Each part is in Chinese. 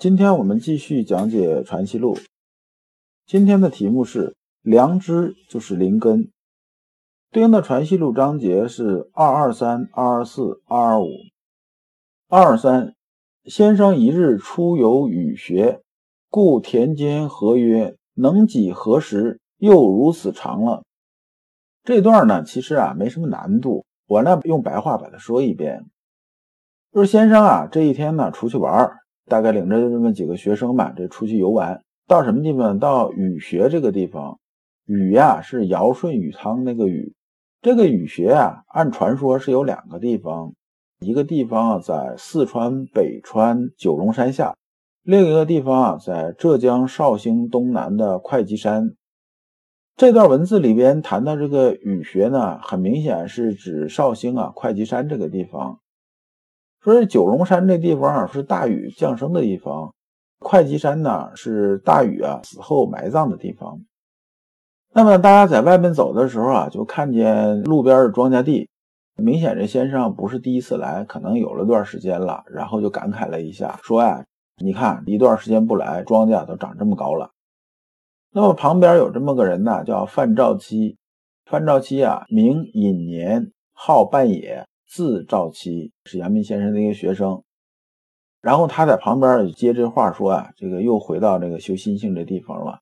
今天我们继续讲解《传习录》。今天的题目是“良知就是灵根”，对应的《传习录》章节是二二三、二二四、二二五。二二三，先生一日出游语学。故田间何曰：“能几何时？又如此长了。”这段呢，其实啊没什么难度，我呢用白话把它说一遍。就是先生啊，这一天呢出去玩，大概领着这么几个学生吧，这出去游玩，到什么地方？到雨穴这个地方。雨呀是尧舜禹汤那个禹，这个雨穴啊，按传说是有两个地方，一个地方啊在四川北川九龙山下。另一个地方啊，在浙江绍兴东南的会稽山。这段文字里边谈到这个雨穴呢，很明显是指绍兴啊会稽山这个地方。说这九龙山这地方啊是大禹降生的地方，会稽山呢是大禹啊死后埋葬的地方。那么大家在外面走的时候啊，就看见路边的庄稼地，明显这先生不是第一次来，可能有了段时间了，然后就感慨了一下，说呀。你看，一段时间不来，庄稼都长这么高了。那么旁边有这么个人呢，叫范兆期。范兆期啊，名尹年，号半野，字兆期，是阳明先生的一个学生。然后他在旁边接这话说啊，这个又回到这个修心性这地方了。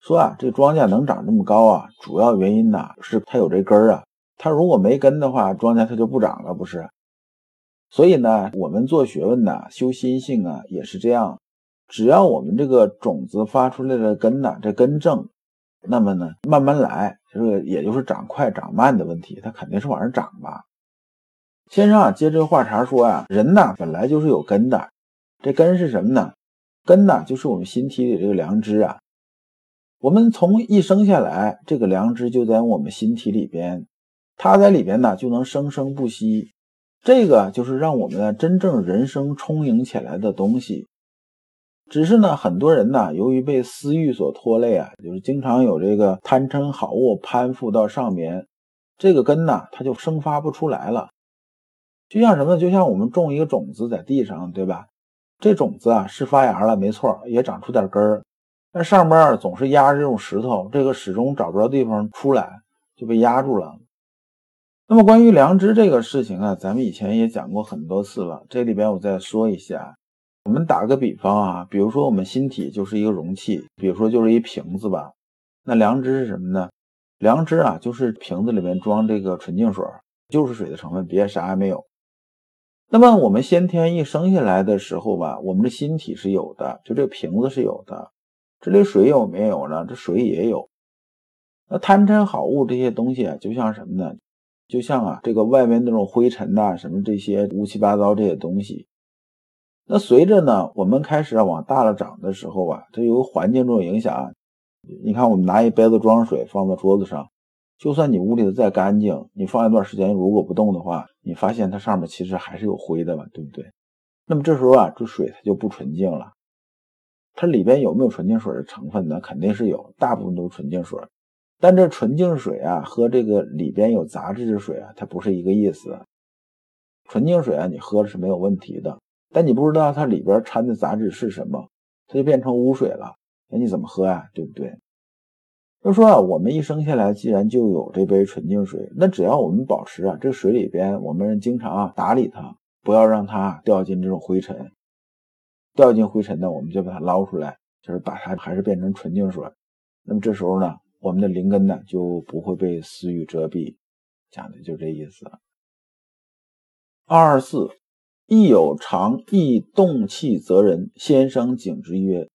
说啊，这庄稼能长这么高啊，主要原因呢是它有这根啊。它如果没根的话，庄稼它就不长了，不是？所以呢，我们做学问呢，修心性啊，也是这样。只要我们这个种子发出来的根呢，这根正，那么呢，慢慢来，这个也就是长快长慢的问题，它肯定是往上涨吧。先生啊，接这话茬说啊，人呐本来就是有根的，这根是什么呢？根呢就是我们心体里这个良知啊。我们从一生下来，这个良知就在我们心体里边，它在里边呢就能生生不息。这个就是让我们呢真正人生充盈起来的东西。只是呢，很多人呢，由于被私欲所拖累啊，就是经常有这个贪嗔好恶攀附到上面，这个根呢，它就生发不出来了。就像什么？就像我们种一个种子在地上，对吧？这种子啊是发芽了，没错，也长出点根儿，但上边总是压着这种石头，这个始终找不着地方出来，就被压住了。那么关于良知这个事情啊，咱们以前也讲过很多次了。这里边我再说一下，我们打个比方啊，比如说我们心体就是一个容器，比如说就是一瓶子吧。那良知是什么呢？良知啊，就是瓶子里面装这个纯净水，就是水的成分，别啥也没有。那么我们先天一生下来的时候吧，我们的心体是有的，就这个瓶子是有的。这里水有没有呢？这水也有。那贪嗔好恶这些东西啊，就像什么呢？就像啊，这个外面那种灰尘呐，什么这些乌七八糟这些东西，那随着呢，我们开始往大了长的时候啊，它由环境这种影响，你看我们拿一杯子装水放在桌子上，就算你屋里的再干净，你放一段时间如果不动的话，你发现它上面其实还是有灰的嘛，对不对？那么这时候啊，这水它就不纯净了。它里边有没有纯净水的成分呢？肯定是有，大部分都是纯净水。但这纯净水啊，和这个里边有杂质的水啊，它不是一个意思。纯净水啊，你喝了是没有问题的，但你不知道它里边掺的杂质是什么，它就变成污水了。那你怎么喝呀？对不对？就说啊，我们一生下来既然就有这杯纯净水，那只要我们保持啊，这水里边我们经常啊打理它，不要让它掉进这种灰尘。掉进灰尘呢，我们就把它捞出来，就是把它还是变成纯净水。那么这时候呢？我们的灵根呢就不会被私欲遮蔽，讲的就这意思。二二四，亦有常亦动气则人。先生警之曰：“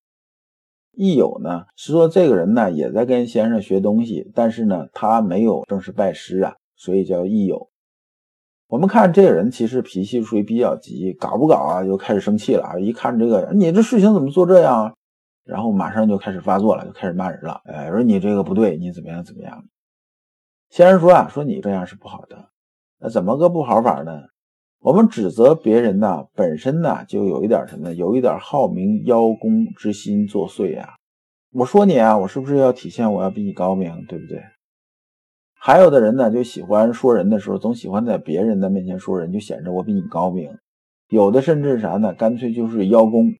亦有呢，是说这个人呢也在跟先生学东西，但是呢他没有正式拜师啊，所以叫亦有。我们看这个人其实脾气属于比较急，搞不搞啊就开始生气了啊。一看这个，你这事情怎么做这样？然后马上就开始发作了，就开始骂人了。哎，说你这个不对，你怎么样怎么样？先生说啊，说你这样是不好的。那怎么个不好法呢？我们指责别人呢，本身呢就有一点什么，有一点好名邀功之心作祟啊。我说你啊，我是不是要体现我要比你高明，对不对？还有的人呢，就喜欢说人的时候，总喜欢在别人的面前说人，就显着我比你高明。有的甚至啥呢？干脆就是邀功，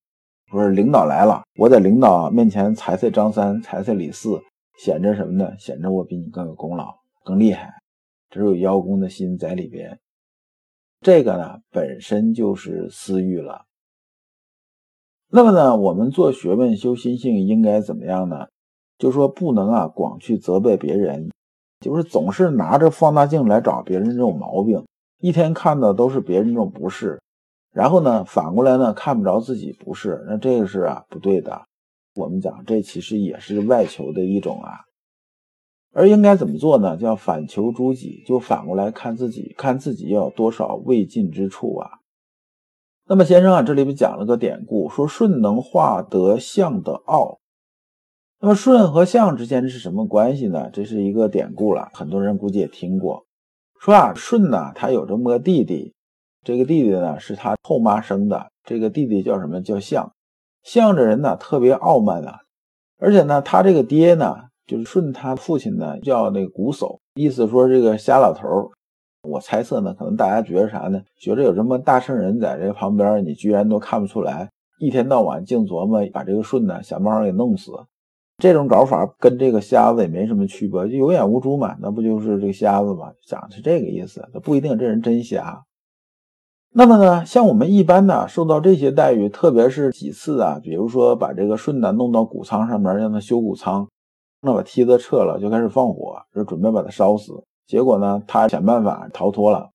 不是领导来了，我在领导面前踩踩张三，踩踩李四，显着什么呢？显着我比你更有功劳，更厉害。这有邀功的心在里边。这个呢，本身就是私欲了。那么呢，我们做学问、修心性应该怎么样呢？就说不能啊，光去责备别人，就是总是拿着放大镜来找别人这种毛病，一天看的都是别人这种不是，然后呢，反过来呢，看不着自己不是，那这个是啊不对的。我们讲，这其实也是外求的一种啊。而应该怎么做呢？叫反求诸己，就反过来看自己，看自己要有多少未尽之处啊。那么先生啊，这里边讲了个典故，说舜能化得象的奥。那么舜和象之间是什么关系呢？这是一个典故了，很多人估计也听过。说啊，舜呢，他有这么个弟弟，这个弟弟呢是他后妈生的，这个弟弟叫什么？叫象。象这人呢特别傲慢啊，而且呢，他这个爹呢。就是舜他父亲呢叫那个瞽叟，意思说这个瞎老头儿。我猜测呢，可能大家觉得啥呢？觉得有这么大圣人在这旁边，你居然都看不出来，一天到晚净琢磨把这个舜呢想办法给弄死。这种搞法跟这个瞎子也没什么区别，就有眼无珠嘛，那不就是这个瞎子嘛？讲的是这个意思，那不一定这人真瞎。那么呢，像我们一般呢受到这些待遇，特别是几次啊，比如说把这个舜呢弄到谷仓上面，让他修谷仓。那把梯子撤了，就开始放火，就准备把他烧死。结果呢，他想办法逃脱了。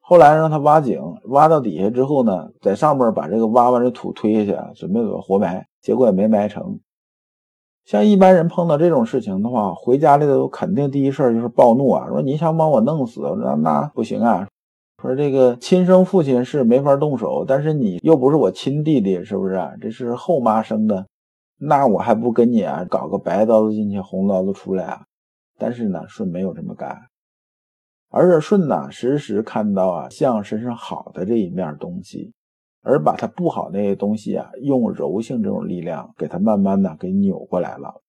后来让他挖井，挖到底下之后呢，在上面把这个挖完的土推下去，准备把活埋。结果也没埋成。像一般人碰到这种事情的话，回家里头肯定第一事就是暴怒啊，说你想把我弄死，那那不行啊。说这个亲生父亲是没法动手，但是你又不是我亲弟弟，是不是？这是后妈生的。那我还不跟你啊，搞个白刀子进去，红刀子出来啊？但是呢，舜没有这么干，而是舜呢，时时看到啊象身上好的这一面东西，而把他不好那些东西啊，用柔性这种力量给他慢慢的给扭过来了。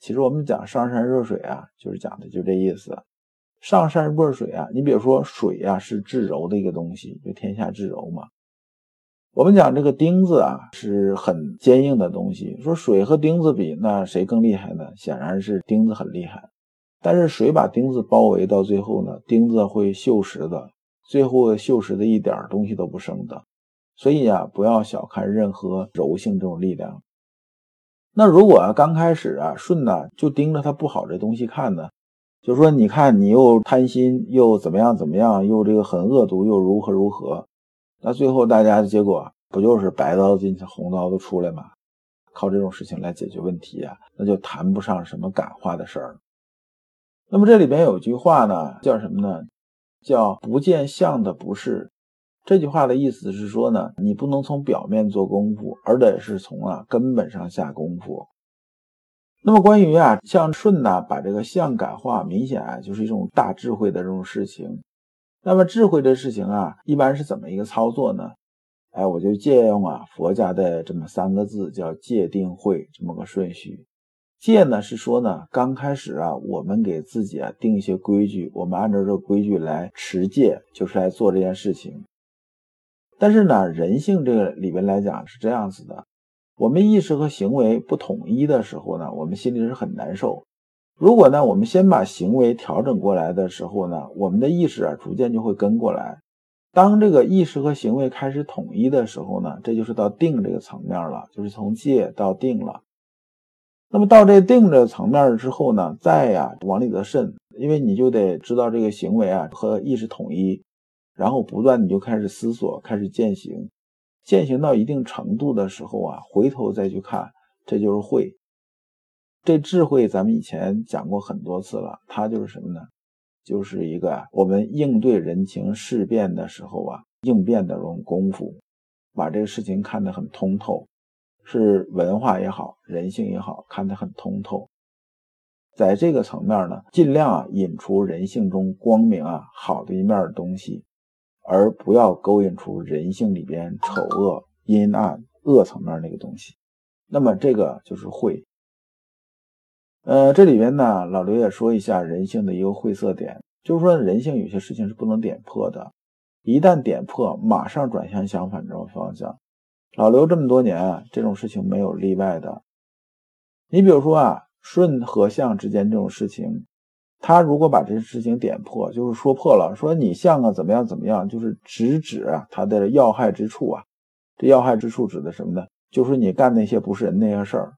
其实我们讲上善若水啊，就是讲的就这意思。上善若水啊，你比如说水啊，是至柔的一个东西，就天下至柔嘛。我们讲这个钉子啊，是很坚硬的东西。说水和钉子比，那谁更厉害呢？显然是钉子很厉害。但是水把钉子包围到最后呢，钉子会锈蚀的，最后锈蚀的一点东西都不剩的。所以啊，不要小看任何柔性这种力量。那如果刚开始啊，舜呢就盯着他不好这东西看呢，就说你看你又贪心又怎么样怎么样，又这个很恶毒又如何如何。那最后大家的结果不就是白刀进去，红刀子出来吗？靠这种事情来解决问题啊，那就谈不上什么感化的事儿。那么这里边有句话呢，叫什么呢？叫不见相的不是。这句话的意思是说呢，你不能从表面做功夫，而得是从啊根本上下功夫。那么关于啊，像舜呢，把这个相感化，明显啊就是一种大智慧的这种事情。那么智慧的事情啊，一般是怎么一个操作呢？哎，我就借用啊佛家的这么三个字，叫戒定慧这么个顺序。戒呢是说呢，刚开始啊，我们给自己啊定一些规矩，我们按照这规矩来持戒，就是来做这件事情。但是呢，人性这个里边来讲是这样子的，我们意识和行为不统一的时候呢，我们心里是很难受。如果呢，我们先把行为调整过来的时候呢，我们的意识啊逐渐就会跟过来。当这个意识和行为开始统一的时候呢，这就是到定这个层面了，就是从戒到定了。那么到这定这个层面之后呢，再呀往里头渗，因为你就得知道这个行为啊和意识统一，然后不断你就开始思索，开始践行，践行到一定程度的时候啊，回头再去看，这就是会。这智慧咱们以前讲过很多次了，它就是什么呢？就是一个我们应对人情事变的时候啊，应变的这种功夫，把这个事情看得很通透，是文化也好，人性也好，看得很通透。在这个层面呢，尽量啊引出人性中光明啊好的一面的东西，而不要勾引出人性里边丑恶、阴暗、恶层面那个东西。那么这个就是慧。呃，这里边呢，老刘也说一下人性的一个晦涩点，就是说人性有些事情是不能点破的，一旦点破，马上转向相反这种方向。老刘这么多年，这种事情没有例外的。你比如说啊，顺和相之间这种事情，他如果把这些事情点破，就是说破了，说你相啊怎么样怎么样，就是直指他的要害之处啊。这要害之处指的什么呢？就是你干那些不是人那些事儿。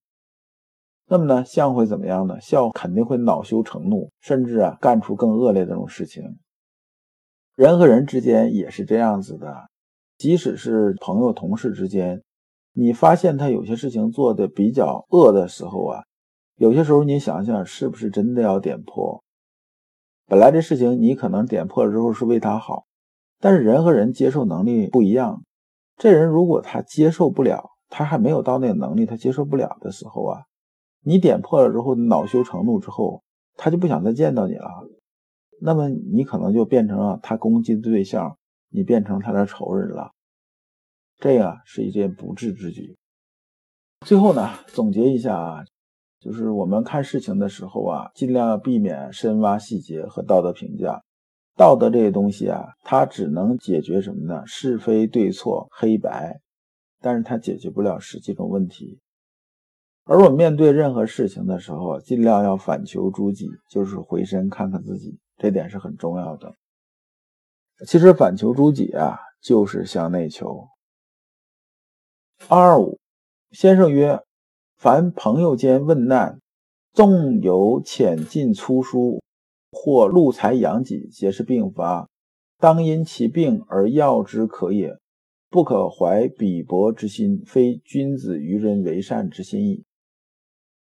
那么呢，相会怎么样呢？相肯定会恼羞成怒，甚至啊干出更恶劣的这种事情。人和人之间也是这样子的，即使是朋友、同事之间，你发现他有些事情做的比较恶的时候啊，有些时候你想想是不是真的要点破？本来这事情你可能点破了之后是为他好，但是人和人接受能力不一样，这人如果他接受不了，他还没有到那个能力，他接受不了的时候啊。你点破了之后，恼羞成怒之后，他就不想再见到你了。那么你可能就变成了他攻击的对象，你变成他的仇人了。这个是一件不智之举。最后呢，总结一下啊，就是我们看事情的时候啊，尽量要避免深挖细节和道德评价。道德这些东西啊，它只能解决什么呢？是非对错、黑白，但是它解决不了实际的问题。而我面对任何事情的时候，尽量要反求诸己，就是回身看看自己，这点是很重要的。其实反求诸己啊，就是向内求。二二五先生曰：“凡朋友间问难，纵有浅近粗疏，或露财养己，皆是病发，当因其病而药之可也，不可怀鄙薄之心，非君子与人为善之心矣。”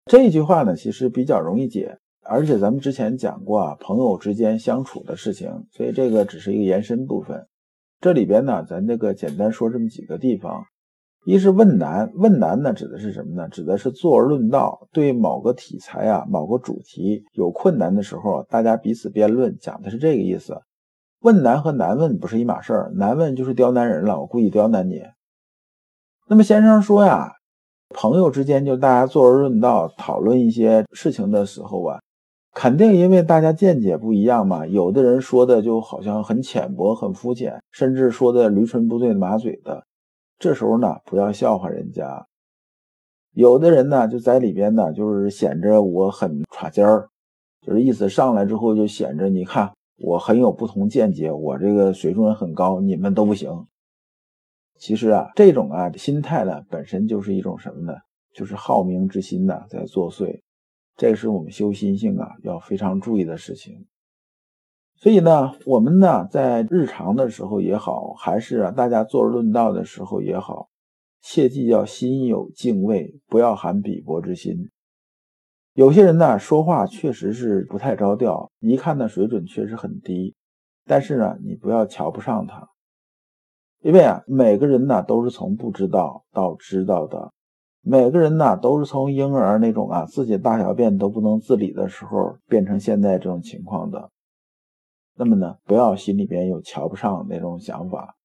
这句话呢，其实比较容易解，而且咱们之前讲过啊，朋友之间相处的事情，所以这个只是一个延伸部分。这里边呢，咱这个简单说这么几个地方：一是问难，问难呢指的是什么呢？指的是坐而论道，对某个题材啊、某个主题有困难的时候，大家彼此辩论，讲的是这个意思。问难和难问不是一码事儿，难问就是刁难人了，我故意刁难你。那么先生说呀。朋友之间就大家坐而论道，讨论一些事情的时候啊，肯定因为大家见解不一样嘛。有的人说的就好像很浅薄、很肤浅，甚至说的驴唇不对马嘴的。这时候呢，不要笑话人家。有的人呢，就在里边呢，就是显着我很耍尖儿，就是意思上来之后就显着，你看我很有不同见解，我这个水准很高，你们都不行。其实啊，这种啊心态呢，本身就是一种什么呢？就是好名之心呢在作祟。这是我们修心性啊要非常注意的事情。所以呢，我们呢在日常的时候也好，还是啊大家坐而论道的时候也好，切记要心有敬畏，不要含鄙薄之心。有些人呢说话确实是不太着调，一看呢水准确实很低，但是呢你不要瞧不上他。因为啊，每个人呢都是从不知道到知道的，每个人呢都是从婴儿那种啊自己大小便都不能自理的时候，变成现在这种情况的。那么呢，不要心里边有瞧不上那种想法，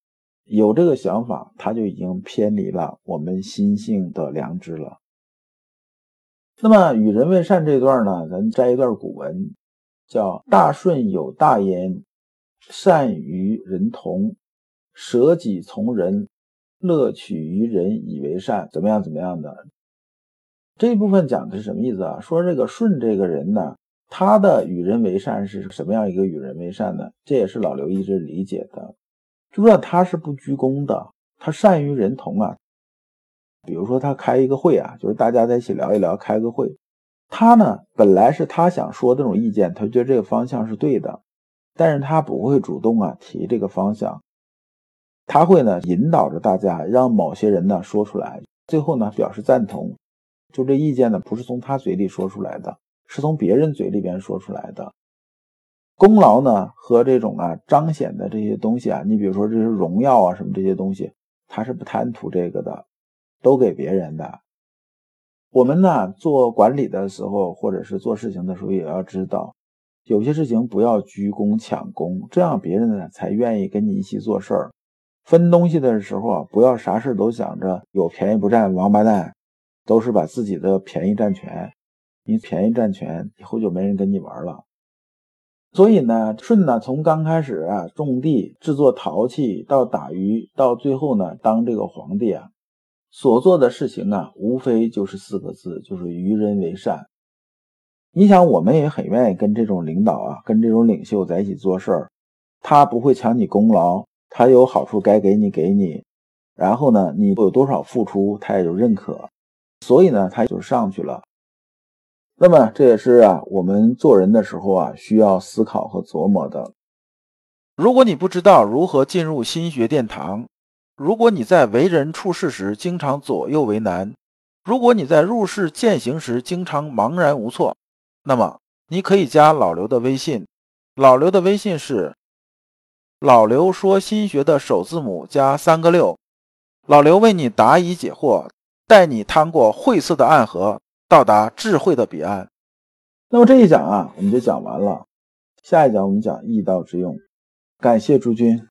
有这个想法，他就已经偏离了我们心性的良知了。那么与人为善这段呢，咱摘一段古文，叫“大顺有大焉，善与人同”。舍己从人，乐取于人以为善，怎么样？怎么样的？这一部分讲的是什么意思啊？说这个舜这个人呢，他的与人为善是什么样一个与人为善呢？这也是老刘一直理解的，就说他是不居功的，他善于人同啊。比如说他开一个会啊，就是大家在一起聊一聊，开个会，他呢本来是他想说这种意见，他觉得这个方向是对的，但是他不会主动啊提这个方向。他会呢引导着大家，让某些人呢说出来，最后呢表示赞同。就这意见呢不是从他嘴里说出来的，是从别人嘴里边说出来的。功劳呢和这种啊彰显的这些东西啊，你比如说这些荣耀啊什么这些东西，他是不贪图这个的，都给别人的。我们呢做管理的时候，或者是做事情的时候，也要知道，有些事情不要居功抢功，这样别人呢才愿意跟你一起做事儿。分东西的时候啊，不要啥事都想着有便宜不占王八蛋，都是把自己的便宜占全。你便宜占全，以后就没人跟你玩了。所以呢，舜呢从刚开始啊种地、制作陶器，到打鱼，到最后呢当这个皇帝啊，所做的事情啊，无非就是四个字，就是与人为善。你想，我们也很愿意跟这种领导啊，跟这种领袖在一起做事儿，他不会抢你功劳。他有好处该给你给你，然后呢，你有多少付出，他也就认可，所以呢，他就上去了。那么这也是啊，我们做人的时候啊，需要思考和琢磨的。如果你不知道如何进入心学殿堂，如果你在为人处事时经常左右为难，如果你在入世践行时经常茫然无措，那么你可以加老刘的微信，老刘的微信是。老刘说：“心学的首字母加三个六，老刘为你答疑解惑，带你趟过晦涩的暗河，到达智慧的彼岸。”那么这一讲啊，我们就讲完了。下一讲我们讲易道之用。感谢诸君。